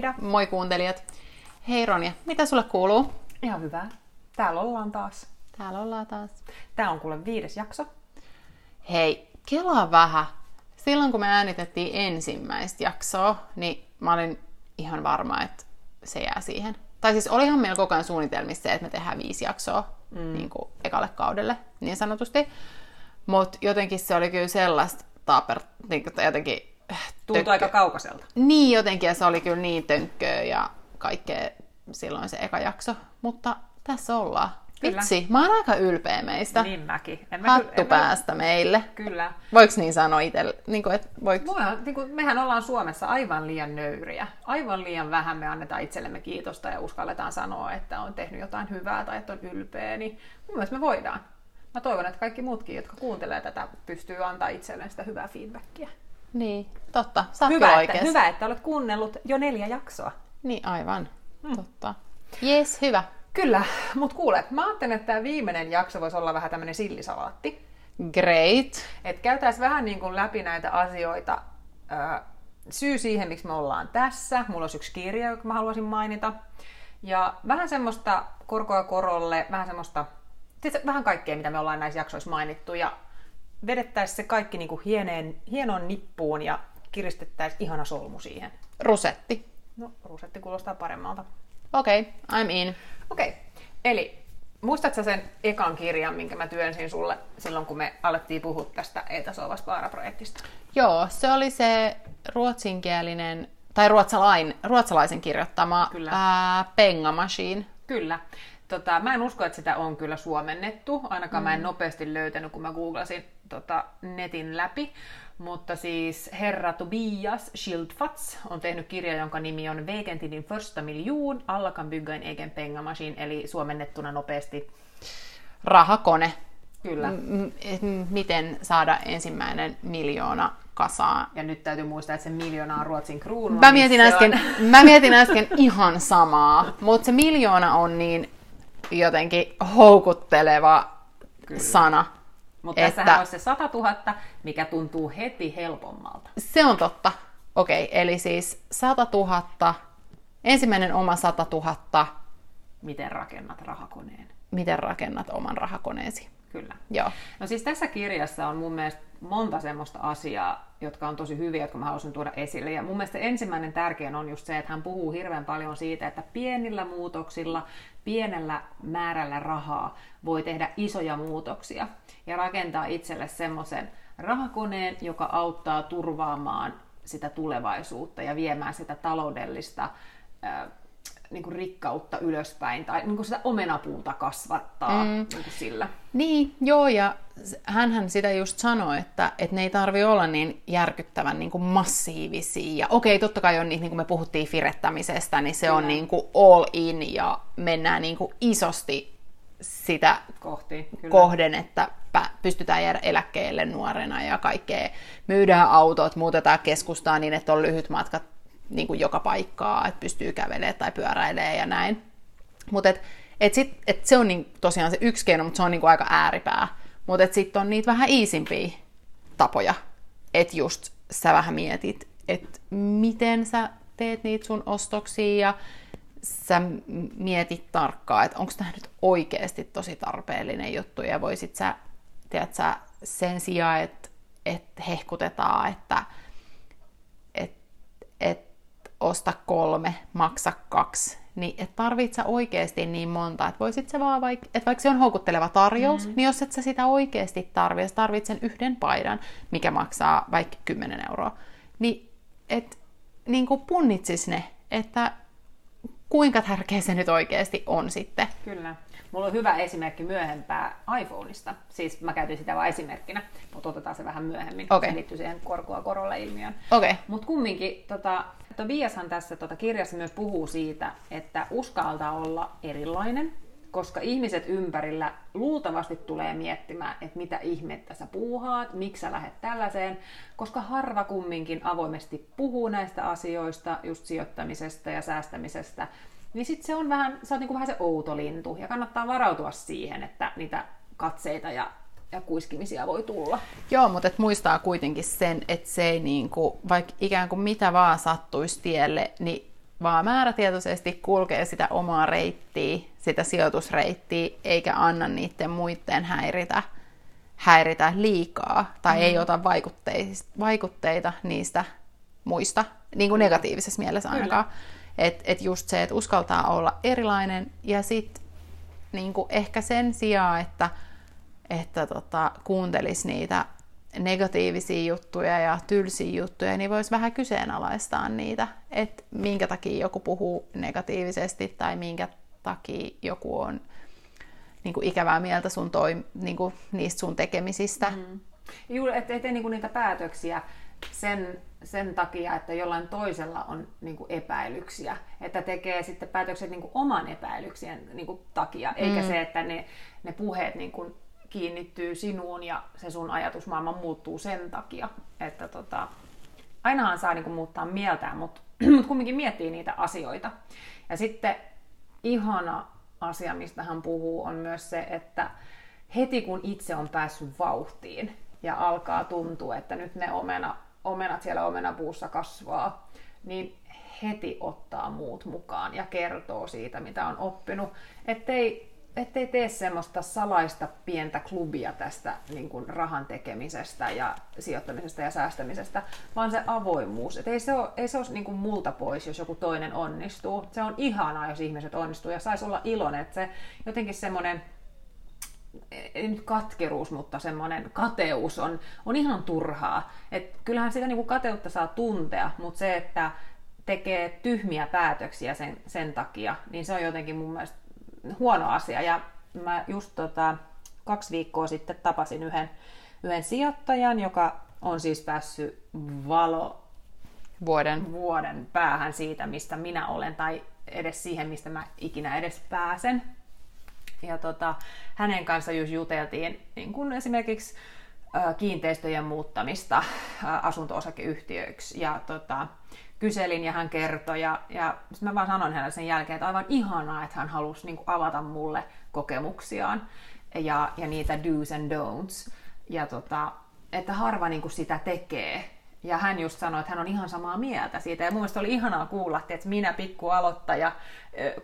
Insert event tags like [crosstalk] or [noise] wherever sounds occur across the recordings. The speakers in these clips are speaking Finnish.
Iida. Moi kuuntelijat. Hei Ronja, mitä sulle kuuluu? Ihan hyvä. Täällä ollaan taas. Täällä ollaan taas. Tää on kuule viides jakso. Hei, kelaa vähän. Silloin kun me äänitettiin ensimmäistä jaksoa, niin mä olin ihan varma, että se jää siihen. Tai siis olihan meillä koko ajan suunnitelmissa se, että me tehdään viisi jaksoa mm. niin kuin ekalle kaudelle, niin sanotusti. Mutta jotenkin se oli kyllä sellaista taper, niin kuin jotenkin Tuntui aika kaukaiselta. Niin jotenkin, ja se oli kyllä niin tönkköä ja kaikkea silloin se eka jakso. Mutta tässä ollaan. Kyllä. Vitsi, mä oon aika ylpeä meistä. Niin mäkin. En mä Hattu kyllä, päästä mä... meille. Kyllä. Voiko niin sanoa itse? Niin kuin, voiko... Voidaan, niin kuin, mehän ollaan Suomessa aivan liian nöyriä. Aivan liian vähän me annetaan itsellemme kiitosta ja uskalletaan sanoa, että on tehnyt jotain hyvää tai että on ylpeä. Niin mun mielestä me voidaan. Mä toivon, että kaikki muutkin, jotka kuuntelee tätä, pystyy antaa itselleen sitä hyvää feedbackia. Niin, totta. Sä hyvä, että, hyvä, että olet kuunnellut jo neljä jaksoa. Niin, aivan. Hmm. Totta. Jes, hyvä. Kyllä, mutta kuule, mä ajattelen, että tämä viimeinen jakso voisi olla vähän tämmöinen sillisalaatti. Great. Et käytäisiin vähän niin kuin läpi näitä asioita. Syy siihen, miksi me ollaan tässä. Mulla olisi yksi kirja, joka mä haluaisin mainita. Ja vähän semmoista korkoa korolle, vähän semmoista, tietysti, vähän kaikkea, mitä me ollaan näissä jaksoissa mainittu. Ja vedettäisiin se kaikki niin kuin hieneen, hienoon nippuun ja kiristettäisiin ihana solmu siihen. Rusetti. No, rusetti kuulostaa paremmalta. Okei, okay, I'm in. Okei, okay. eli muistatko sen ekan kirjan, minkä mä työnsin sulle silloin, kun me alettiin puhua tästä Etasovas projektista Joo, se oli se ruotsinkielinen, tai ruotsalain, ruotsalaisen kirjoittama Kyllä. Ää, Penga Machine. Kyllä. Tota, mä en usko, että sitä on kyllä suomennettu, ainakaan mm. mä en mm. nopeasti löytänyt, kun mä googlasin tota, netin läpi. Mutta siis herra Tobias Schildfatz on tehnyt kirja, jonka nimi on Vegentinin första miljoon, alla kan bygga en egen pengamaskin, eli suomennettuna nopeasti. Rahakone. Kyllä. M- miten saada ensimmäinen miljoona kasaan. Ja nyt täytyy muistaa, että se miljoona on ruotsin kruunu. Mä mietin, äsken, on... mä mietin äsken ihan samaa, mutta se miljoona on niin jotenkin houkutteleva Kyllä. sana. Mutta että... tässähän on se 100 000, mikä tuntuu heti helpommalta. Se on totta. Okei, okay, eli siis 100 000, ensimmäinen oma 100 000. Miten rakennat rahakoneen? Miten rakennat oman rahakoneesi? Kyllä. Joo. No siis tässä kirjassa on mun mielestä monta semmoista asiaa, jotka on tosi hyviä, jotka mä haluaisin tuoda esille. Ja mun mielestä ensimmäinen tärkein on just se, että hän puhuu hirveän paljon siitä, että pienillä muutoksilla, pienellä määrällä rahaa voi tehdä isoja muutoksia ja rakentaa itselle semmoisen rahakoneen, joka auttaa turvaamaan sitä tulevaisuutta ja viemään sitä taloudellista niin kuin rikkautta ylöspäin tai niin kuin sitä omenapuuta kasvattaa mm. niin kuin sillä. Niin, joo, ja hän sitä just sanoi, että, että ne ei tarvi olla niin järkyttävän niin kuin massiivisia. Ja okei, totta kai on niin, niin kuin me puhuttiin firettämisestä, niin se kyllä. on niin kuin all in ja mennään niin kuin isosti sitä Kohti, kyllä. kohden, että pystytään jäädä eläkkeelle nuorena ja kaikkea. Myydään autot, muutetaan keskustaa niin, että on lyhyt matka niin kuin joka paikkaa, että pystyy kävelemään tai pyöräilemään ja näin. Mutta et, et sit, et se on niin, tosiaan se yksi keino, mutta se on niin kuin aika ääripää. Mutta sitten on niitä vähän iisimpiä tapoja, että just sä vähän mietit, että miten sä teet niitä sun ostoksia ja sä mietit tarkkaan, että onko tämä nyt oikeasti tosi tarpeellinen juttu ja voisit sä, tiedät sä, sen sijaan, että, että hehkutetaan, että, osta kolme, maksa kaksi, niin et tarvit sä oikeasti niin monta, että voisit se vaan vaikka, että vaikka se on houkutteleva tarjous, mm. niin jos et sä sitä oikeasti tarvitse, jos tarvit sen yhden paidan, mikä maksaa vaikka 10 euroa, niin et niin kuin punnitsis ne, että kuinka tärkeä se nyt oikeasti on sitten. Kyllä. Mulla on hyvä esimerkki myöhempää iPhoneista. Siis mä käytin sitä vain esimerkkinä, mutta otetaan se vähän myöhemmin. Okay. Se liittyy siihen korkoa korolle ilmiöön. Okay. Mutta kumminkin, tota, Tobiashan tässä tota, kirjassa myös puhuu siitä, että uskaltaa olla erilainen, koska ihmiset ympärillä luultavasti tulee miettimään, että mitä ihmettä sä puuhaat, miksi sä lähdet tällaiseen, koska harva kumminkin avoimesti puhuu näistä asioista, just sijoittamisesta ja säästämisestä, niin sitten se on vähän, se on niin vähän se outo lintu, ja kannattaa varautua siihen, että niitä katseita ja ja kuiskimisia voi tulla. Joo, mutta et muistaa kuitenkin sen, että se ei niinku, vaikka ikään kuin mitä vaan sattuisi tielle, niin vaan määrätietoisesti kulkee sitä omaa reittiä, sitä sijoitusreittiä, eikä anna niiden muiden häiritä, häiritä liikaa tai mm. ei ota vaikutteita niistä muista, niin kuin negatiivisessa mielessä ainakaan. Että et just se, että uskaltaa olla erilainen ja sitten niin ehkä sen sijaan, että, että tota, kuuntelisi niitä negatiivisia juttuja ja tylsiä juttuja, niin voisi vähän kyseenalaistaa niitä, että minkä takia joku puhuu negatiivisesti tai minkä takia joku on niin kuin ikävää mieltä sun toi, niin kuin niistä sun tekemisistä. Mm. Juuri, ettei tee niin kuin niitä päätöksiä sen, sen takia, että jollain toisella on niin kuin epäilyksiä. Että tekee sitten päätökset niin kuin oman epäilyksien niin kuin takia, eikä mm. se, että ne, ne puheet niin kuin kiinnittyy sinuun ja se sun ajatusmaailma muuttuu sen takia. Että tota, ainahan saa niin kuin muuttaa mieltään, mutta [clears throat] mut kumminkin miettii niitä asioita. Ja sitten ihana asia, mistä hän puhuu, on myös se, että heti kun itse on päässyt vauhtiin ja alkaa tuntua, että nyt ne omena, omenat siellä omenapuussa kasvaa, niin heti ottaa muut mukaan ja kertoo siitä, mitä on oppinut. Ettei, ettei tee semmoista salaista pientä klubia tästä niin kuin rahan tekemisestä ja sijoittamisesta ja säästämisestä, vaan se avoimuus. Et ei se ole, ei se ole niin kuin multa pois, jos joku toinen onnistuu. Se on ihanaa, jos ihmiset onnistuu ja saisi olla iloinen. Että se jotenkin semmoinen ei nyt katkeruus, mutta semmoinen kateus on, on ihan turhaa. Et kyllähän sitä niinku kateutta saa tuntea, mutta se, että tekee tyhmiä päätöksiä sen, sen takia, niin se on jotenkin mun mielestä huono asia. Ja mä just tota, kaksi viikkoa sitten tapasin yhden, yhden sijoittajan, joka on siis päässyt valo vuoden. vuoden päähän siitä, mistä minä olen, tai edes siihen, mistä mä ikinä edes pääsen. Ja tota, hänen kanssa just juteltiin niin kun esimerkiksi kiinteistöjen muuttamista asunto-osakeyhtiöiksi. Ja tota, kyselin ja hän kertoi. Ja, ja mä vaan sanoin hänelle sen jälkeen, että aivan ihanaa, että hän halusi niin avata mulle kokemuksiaan ja, ja niitä do's and don'ts. Ja tota, että harva niin sitä tekee. Ja hän just sanoi, että hän on ihan samaa mieltä siitä. Ja mun mielestä oli ihanaa kuulla, että minä pikku aloittaja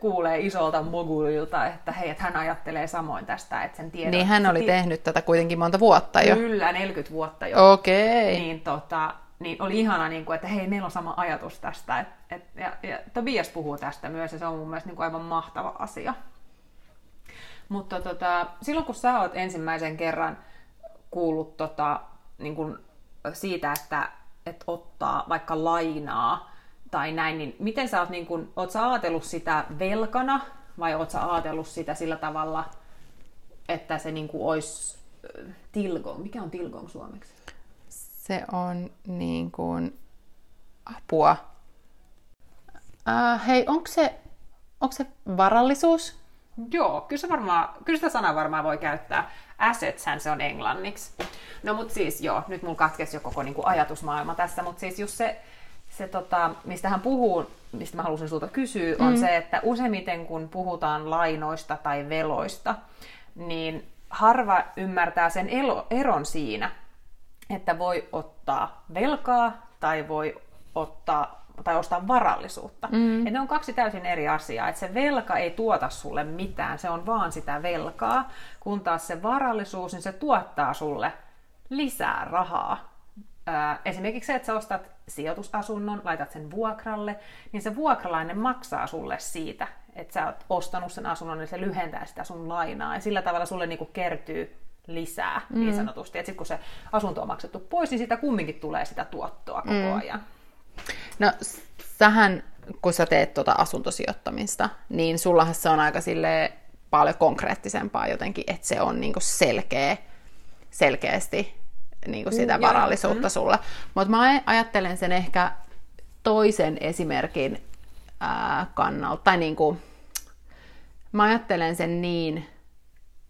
kuulee isolta mogulilta, että hei, että hän ajattelee samoin tästä, että sen tiedon. Niin hän oli tehnyt tätä kuitenkin monta vuotta jo. Kyllä, 40 vuotta jo. Okei. Okay. Niin, tota, niin oli ihana, niin kuin, että hei, meillä on sama ajatus tästä. Et, et, ja, ja Tobias puhuu tästä myös, ja se on mun mielestä niin kuin aivan mahtava asia. Mutta tota, silloin kun sä oot ensimmäisen kerran kuullut tota, niin kuin siitä, että että ottaa vaikka lainaa tai näin, niin miten sä oot, niin kun, oot sä ajatellut sitä velkana vai oot sä ajatellut sitä sillä tavalla, että se niin olisi tilgong? Mikä on tilgong suomeksi? Se on niin kuin apua. Uh, hei, onko se, onko se varallisuus? Joo, kyllä, se varmaan, kyllä sitä sanaa varmaan voi käyttää. Assetshän se on englanniksi. No mutta siis joo, nyt mulla katkesi jo koko niin kuin ajatusmaailma tässä, mutta siis just se, se tota, mistä hän puhuu, mistä mä halusin sulta kysyä, on mm. se, että useimmiten kun puhutaan lainoista tai veloista, niin harva ymmärtää sen elo, eron siinä, että voi ottaa velkaa tai voi ottaa tai ostaa varallisuutta. Mm. Ne on kaksi täysin eri asiaa. Et se velka ei tuota sulle mitään, se on vaan sitä velkaa, kun taas se varallisuus, niin se tuottaa sulle lisää rahaa. Esimerkiksi se, että sä ostat sijoitusasunnon, laitat sen vuokralle, niin se vuokralainen maksaa sulle siitä, että sä oot ostanut sen asunnon, niin se lyhentää sitä sun lainaa. Ja sillä tavalla sulle niinku kertyy lisää mm. niin sanotusti. Että sitten kun se asunto on maksettu pois, niin sitä kumminkin tulee sitä tuottoa koko mm. ajan. No sähän, kun sä teet tuota asuntosijoittamista, niin sullahan se on aika sille paljon konkreettisempaa jotenkin, että se on niinku selkeä, selkeästi niinku sitä mm, varallisuutta joo. sulle. Mutta mä ajattelen sen ehkä toisen esimerkin ää, kannalta, tai niinku, mä ajattelen sen niin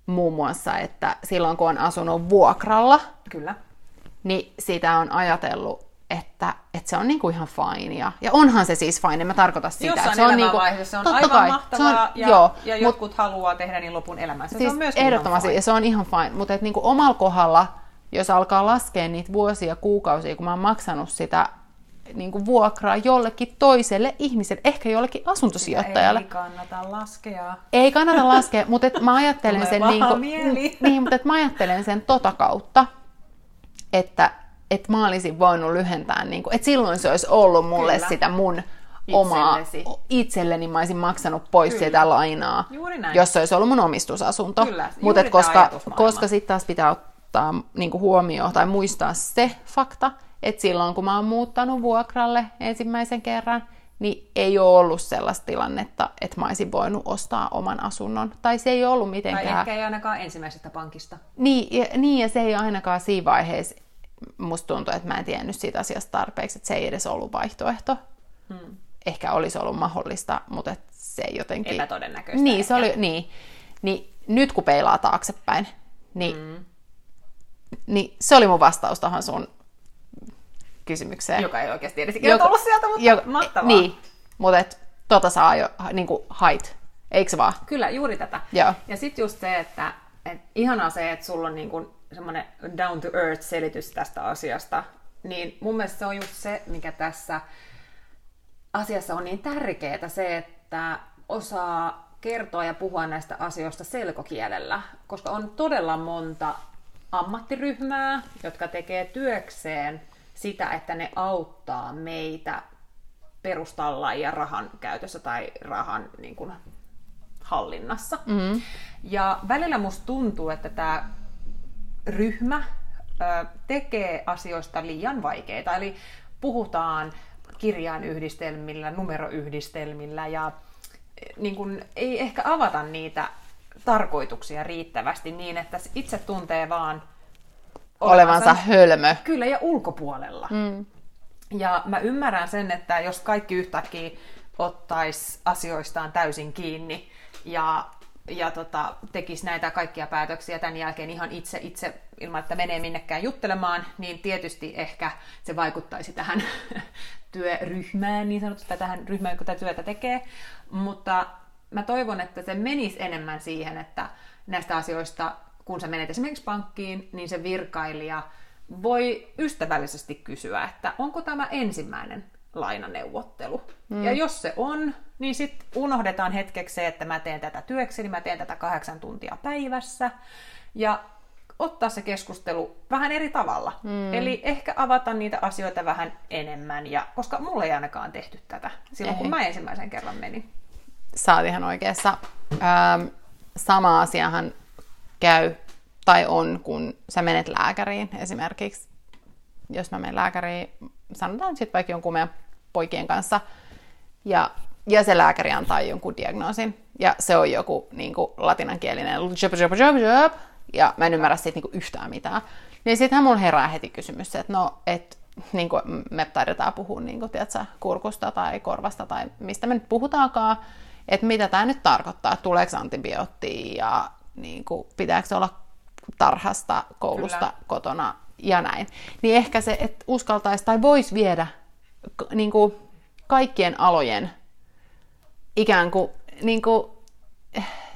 muun muassa, että silloin kun on asunut vuokralla, Kyllä. niin sitä on ajatellut että, että se on niinku ihan fine. Ja, ja onhan se siis fine, en mä tarkoita sitä. Jossain se on niinku, se on aivan kai, mahtavaa se on, ja, joo, ja jotkut mut, haluaa tehdä niin lopun elämänsä. Siis se on myös ehdottomasti, ja se on ihan fine. Mutta et niinku omalla kohdalla, jos alkaa laskea niitä vuosia, kuukausia, kun mä oon maksanut sitä niin kuin vuokraa jollekin toiselle ihmiselle, ehkä jollekin asuntosijoittajalle. Ei kannata laskea. Ei kannata laskea, mutta et mä ajattelen Tulee sen, paha [laughs] niin kuin, mieli. niin, mutta et mä ajattelen sen tota kautta, että et mä olisin voinut lyhentää, niin kuin, että silloin se olisi ollut mulle Kyllä. sitä mun omaa Itsellesi. itselleni, mä olisin maksanut pois Kyllä. sitä lainaa, jos se olisi ollut mun omistusasunto. Mutta koska, koska sitten taas pitää ottaa niin kuin huomioon tai muistaa se fakta, että silloin kun mä oon muuttanut vuokralle ensimmäisen kerran, niin ei ole ollut sellaista tilannetta, että mä olisin voinut ostaa oman asunnon. Tai se ei ollut Tai mitenkään... ehkä ei ainakaan ensimmäisestä pankista. Niin, ja, niin, ja se ei ainakaan siinä vaiheessa, musta tuntuu, että mä en tiennyt siitä asiasta tarpeeksi, että se ei edes ollut vaihtoehto. Hmm. Ehkä olisi ollut mahdollista, mutta et se ei jotenkin... Epätodennäköistä Niin, se ehkä. oli, niin, niin nyt kun peilaa taaksepäin, niin, hmm. niin se oli mun vastaus tuohon sun kysymykseen. Joka ei oikeasti edes ikinä tullut sieltä, mutta joka- mahtavaa. Niin, mutta et, tota saa jo niin kuin hait, eikö se vaan? Kyllä, juuri tätä. Joo. Ja sitten just se, että et ihanaa se, että sulla on niin kuin semmoinen down to earth selitys tästä asiasta. Niin mun mielestä se on just se, mikä tässä asiassa on niin tärkeää, se, että osaa kertoa ja puhua näistä asioista selkokielellä, koska on todella monta ammattiryhmää, jotka tekee työkseen sitä, että ne auttaa meitä perustalla ja rahan käytössä tai rahan niin kuin, hallinnassa. Mm. Ja välillä musta tuntuu, että tämä ryhmä ö, tekee asioista liian vaikeita. Eli puhutaan kirjainyhdistelmillä, numeroyhdistelmillä ja niin kun, ei ehkä avata niitä tarkoituksia riittävästi niin, että itse tuntee vaan Olevansa hölmö. Kyllä, ja ulkopuolella. Mm. Ja mä ymmärrän sen, että jos kaikki yhtäkkiä ottais asioistaan täysin kiinni ja, ja tota, tekisi näitä kaikkia päätöksiä tämän jälkeen ihan itse, itse ilman, että menee minnekään juttelemaan, niin tietysti ehkä se vaikuttaisi tähän [laughs] työryhmään, niin sanotusti, tai tähän ryhmään, joka tätä työtä tekee. Mutta mä toivon, että se menisi enemmän siihen, että näistä asioista, kun sä menet esimerkiksi pankkiin, niin se virkailija voi ystävällisesti kysyä, että onko tämä ensimmäinen lainaneuvottelu. Mm. Ja jos se on, niin sitten unohdetaan hetkeksi se, että mä teen tätä työkseni, mä teen tätä kahdeksan tuntia päivässä. Ja ottaa se keskustelu vähän eri tavalla. Mm. Eli ehkä avata niitä asioita vähän enemmän, ja, koska mulla ei ainakaan tehty tätä silloin, ei. kun mä ensimmäisen kerran menin. Sä oot ihan oikeassa. Ähm, sama asiahan käy tai on, kun sä menet lääkäriin esimerkiksi. Jos mä menen lääkäriin, sanotaan sitten vaikka jonkun meidän poikien kanssa, ja, ja se lääkäri antaa jonkun diagnoosin, ja se on joku niin kuin, latinankielinen job, job, job, job, ja mä en ymmärrä siitä niin kuin, yhtään mitään. Niin sittenhän mulla herää heti kysymys, että no, et, niin kuin me taidetaan puhua niin kuin, tiedätkö, kurkusta tai korvasta tai mistä me nyt puhutaankaan, että mitä tämä nyt tarkoittaa, tuleeko antibioottia ja niin kuin, pitääkö se olla tarhasta, koulusta, Kyllä. kotona ja näin. Niin ehkä se, että uskaltaisi tai voisi viedä niin kuin kaikkien alojen ikään kuin, niin kuin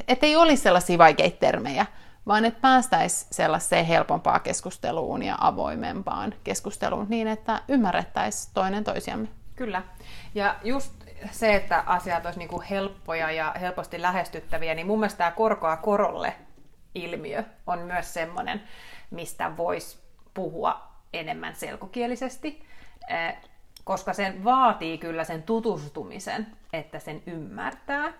että ei olisi sellaisia vaikeita termejä, vaan että päästäisiin sellaiseen helpompaa keskusteluun ja avoimempaan keskusteluun niin, että ymmärrettäisiin toinen toisiamme. Kyllä. Ja just se, että asiat olisi niin helppoja ja helposti lähestyttäviä, niin mun mielestä tämä korkoa korolle ilmiö on myös semmoinen, mistä voisi puhua enemmän selkokielisesti, eh, koska sen vaatii kyllä sen tutustumisen, että sen ymmärtää.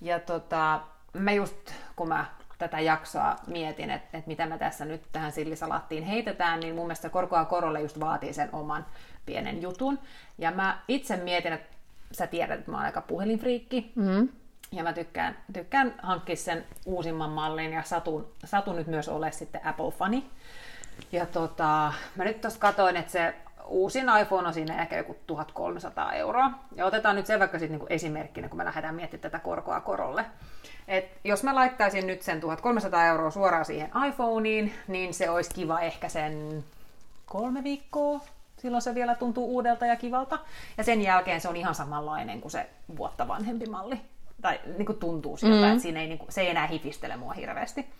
Ja tota, mä just, kun mä tätä jaksoa mietin, että, että mitä mä tässä nyt tähän sillisalaattiin heitetään, niin mun mielestä korkoa korolle just vaatii sen oman pienen jutun. Ja mä itse mietin, että sä tiedät, että mä oon aika puhelinfriikki. Mm. Ja mä tykkään, tykkään hankkia sen uusimman mallin ja satun, satun nyt myös ole sitten Apple-fani. Ja tota, mä nyt tuossa katoin, että se uusin iPhone on siinä ehkä joku 1300 euroa. Ja otetaan nyt se vaikka sitten niinku esimerkkinä, kun me lähdetään miettimään tätä korkoa korolle. Et jos mä laittaisin nyt sen 1300 euroa suoraan siihen iPhoneiin, niin se olisi kiva ehkä sen kolme viikkoa. Silloin se vielä tuntuu uudelta ja kivalta. Ja sen jälkeen se on ihan samanlainen kuin se vuotta vanhempi malli. Tai niin kuin tuntuu siltä, mm. että siinä ei, niin kuin, se ei enää hifistele mua hirveästi.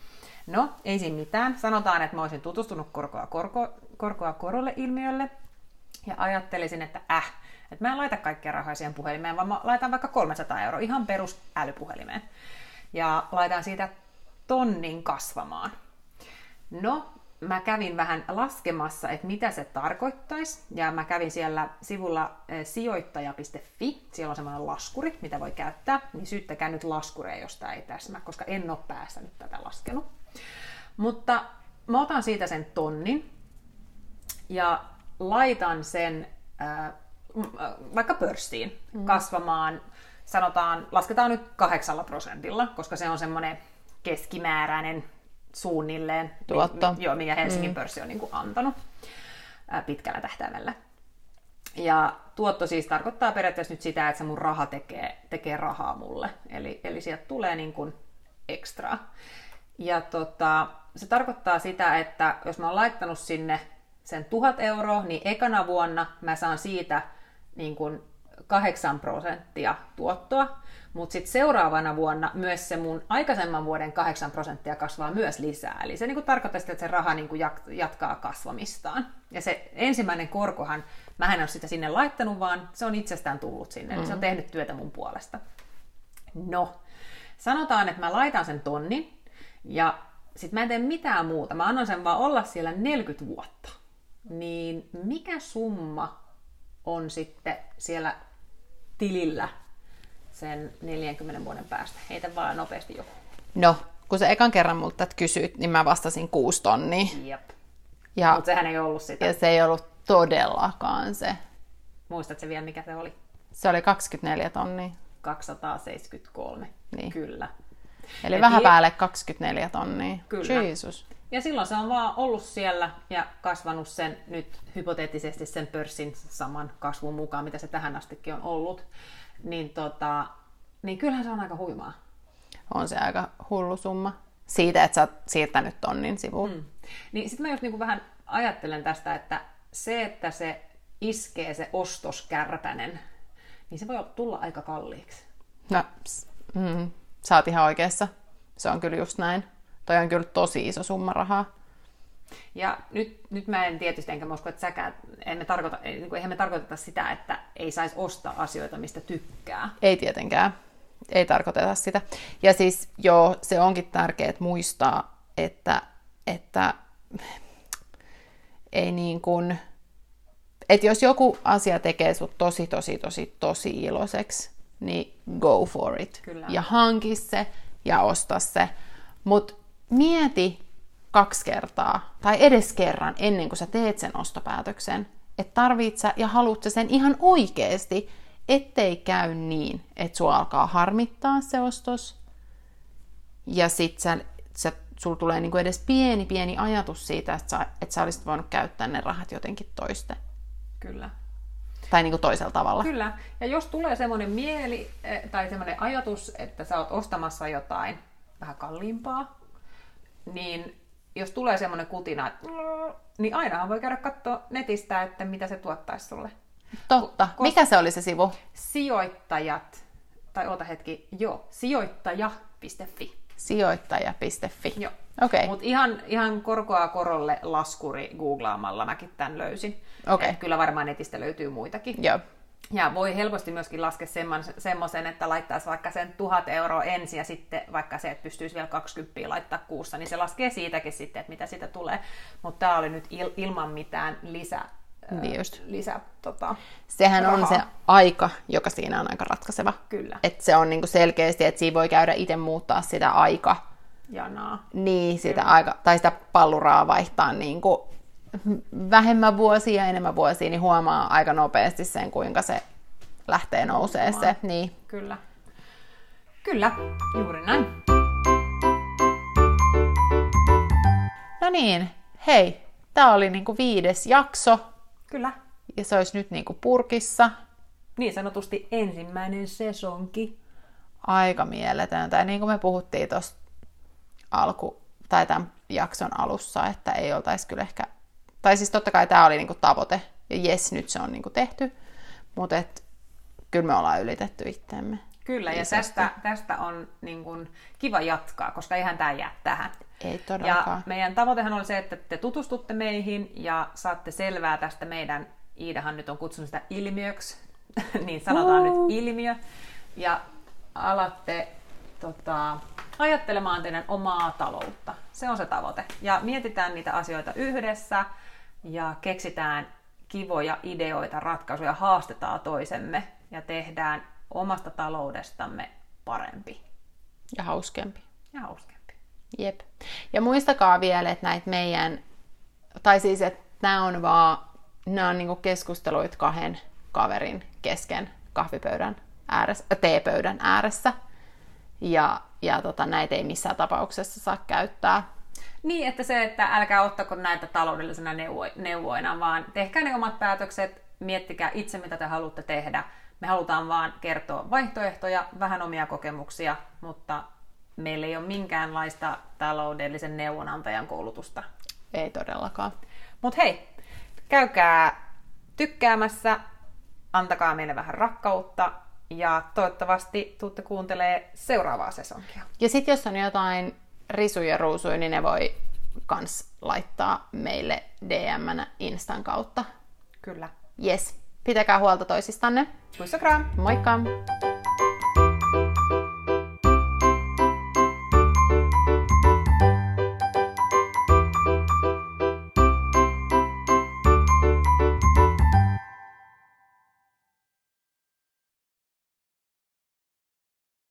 No, ei siinä mitään. Sanotaan, että mä olisin tutustunut korkoa, korko, korkoa korolle ilmiölle. Ja ajattelisin, että äh, että mä en laita kaikkia rahoja siihen puhelimeen, vaan mä laitan vaikka 300 euroa ihan perus älypuhelimeen. Ja laitan siitä tonnin kasvamaan. No, mä kävin vähän laskemassa, että mitä se tarkoittaisi. Ja mä kävin siellä sivulla eh, sijoittaja.fi. Siellä on semmoinen laskuri, mitä voi käyttää. Niin syyttäkää nyt laskureja, jos tämä ei täsmä, koska en ole päässä nyt tätä laskenut. Mutta mä otan siitä sen tonnin ja laitan sen äh, vaikka pörssiin mm. kasvamaan, sanotaan, lasketaan nyt kahdeksalla prosentilla, koska se on semmoinen keskimääräinen suunnilleen, Tuotto. Mi, joo, mikä Helsingin mm. pörssi on niin kuin antanut ää, pitkällä tähtäimellä. Ja tuotto siis tarkoittaa periaatteessa nyt sitä, että se mun raha tekee, tekee rahaa mulle. Eli, eli sieltä tulee niin kuin ekstraa. Ja tota, se tarkoittaa sitä, että jos mä oon laittanut sinne sen tuhat euroa, niin ekana vuonna mä saan siitä niin kuin 8 prosenttia tuottoa, mutta sitten seuraavana vuonna myös se mun aikaisemman vuoden 8 prosenttia kasvaa myös lisää. Eli se niinku tarkoittaa sitä, että se raha niinku jatkaa kasvamistaan. Ja se ensimmäinen korkohan, mä en ole sitä sinne laittanut, vaan se on itsestään tullut sinne. Mm-hmm. se on mm-hmm. tehnyt työtä mun puolesta. No, sanotaan, että mä laitan sen tonnin ja sitten mä en tee mitään muuta. Mä annan sen vaan olla siellä 40 vuotta. Niin mikä summa on sitten siellä tilillä sen 40 vuoden päästä? Heitä vaan nopeasti joku. No, kun se ekan kerran multa kysyit, niin mä vastasin kuusi tonnia. Jep. Ja, Mutta sehän ei ollut sitä. Ja se ei ollut todellakaan se. Muistatko vielä, mikä se oli? Se oli 24 tonnia. 273, niin. kyllä. Eli ja vähän päälle 24 tonnia. Kyllä. Jesus. Ja silloin se on vaan ollut siellä ja kasvanut sen nyt hypoteettisesti sen pörssin saman kasvun mukaan, mitä se tähän astikin on ollut. Niin, tota, niin kyllähän se on aika huimaa. On se aika hullu summa. Siitä, että sä oot siirtänyt tonnin sivuun. Mm. Niin sitten mä just niinku vähän ajattelen tästä, että se, että se iskee se ostoskärpänen, niin se voi tulla aika kalliiksi. No, mm, sä oot ihan oikeassa. Se on kyllä just näin. Toi on kyllä tosi iso summa rahaa. Ja nyt, nyt mä en tietysti, enkä mä usko, että säkään, emme tarkoita, niin kuin, eihän me tarkoiteta sitä, että ei saisi ostaa asioita, mistä tykkää. Ei tietenkään. Ei tarkoiteta sitä. Ja siis joo, se onkin tärkeää muistaa, että, että ei niin kuin, että jos joku asia tekee sut tosi, tosi, tosi, tosi iloiseksi, niin go for it. Kyllä. Ja hanki se ja osta se. Mutta mieti kaksi kertaa tai edes kerran ennen kuin sä teet sen ostopäätöksen, että tarvit sä ja haluat sä sen ihan oikeasti, ettei käy niin, että sua alkaa harmittaa se ostos ja sit sä, sä, sulla tulee niinku edes pieni pieni ajatus siitä, että sä, että sä olisit voinut käyttää ne rahat jotenkin toiste. Kyllä. Tai niin kuin toisella tavalla. Kyllä. Ja jos tulee semmoinen mieli eh, tai semmoinen ajatus, että sä oot ostamassa jotain vähän kalliimpaa, niin jos tulee semmoinen kutina, että niin ainahan voi käydä katsoa netistä, että mitä se tuottaisi sulle. Totta. Kos- Mikä se oli se sivu? Sijoittajat, tai ota hetki, joo, sijoittaja.fi. Sijoittaja.fi. Joo. Okay. Mutta ihan, ihan korkoa korolle laskuri googlaamalla mäkin tämän löysin. Okay. kyllä varmaan netistä löytyy muitakin. Joo. Ja voi helposti myöskin laskea semmoisen, että laittaisi vaikka sen tuhat euroa ensin ja sitten vaikka se, että pystyisi vielä 20 laittaa kuussa, niin se laskee siitäkin sitten, että mitä siitä tulee. Mutta tämä oli nyt il, ilman mitään lisä, niin just. lisä tota, Sehän rahaa. on se aika, joka siinä on aika ratkaiseva. Kyllä. Että se on niinku selkeästi, että siinä voi käydä itse muuttaa sitä aika. Janaa. Niin, sitä aika, tai sitä palluraa vaihtaa niinku vähemmän vuosia ja enemmän vuosia, niin huomaa aika nopeasti sen, kuinka se lähtee nousee se. Niin. Kyllä. Kyllä, juuri näin. No niin, hei, tämä oli niinku viides jakso. Kyllä. Ja se olisi nyt niinku purkissa. Niin sanotusti ensimmäinen sesonki. Aika mieletöntä. Ja niin kuin me puhuttiin tuossa alku, tai tämän jakson alussa, että ei oltaisi kyllä ehkä tai siis totta kai tämä oli niinku tavoite, ja jes, nyt se on niinku tehty, mutta et, kyllä me ollaan ylitetty itseämme. Kyllä, ja tästä, tästä on niin kuin, kiva jatkaa, koska eihän tämä jää tähän. Ei todellakaan. Ja meidän tavoitehan on se, että te tutustutte meihin ja saatte selvää tästä meidän Iidahan nyt on kutsunut sitä ilmiöksi, [laughs] niin sanotaan Uhu. nyt ilmiö. Ja alatte tota, ajattelemaan teidän omaa taloutta. Se on se tavoite. Ja mietitään niitä asioita yhdessä ja keksitään kivoja ideoita, ratkaisuja, haastetaan toisemme ja tehdään omasta taloudestamme parempi Ja hauskempi. ja hauskempi. Jep. Ja muistakaa vielä, että näitä meidän, tai siis, että nämä on vaan, nämä on niinku keskusteluit kahden kaverin kesken kahvipöydän ääressä, äh, teepöydän ääressä. Ja, ja tota, näitä ei missään tapauksessa saa käyttää. Niin, että se, että älkää ottako näitä taloudellisena neuvo- neuvoina, vaan tehkää ne omat päätökset, miettikää itse, mitä te haluatte tehdä. Me halutaan vaan kertoa vaihtoehtoja, vähän omia kokemuksia, mutta meillä ei ole minkäänlaista taloudellisen neuvonantajan koulutusta. Ei todellakaan. Mutta hei, käykää tykkäämässä, antakaa meille vähän rakkautta ja toivottavasti tuutte kuuntelee seuraavaa sesonkia. Ja sitten jos on jotain risuja ruusuja, niin ne voi kans laittaa meille DM-nä Instan kautta. Kyllä. Yes. Pitäkää huolta toisistanne. Puissa kram! Moikka!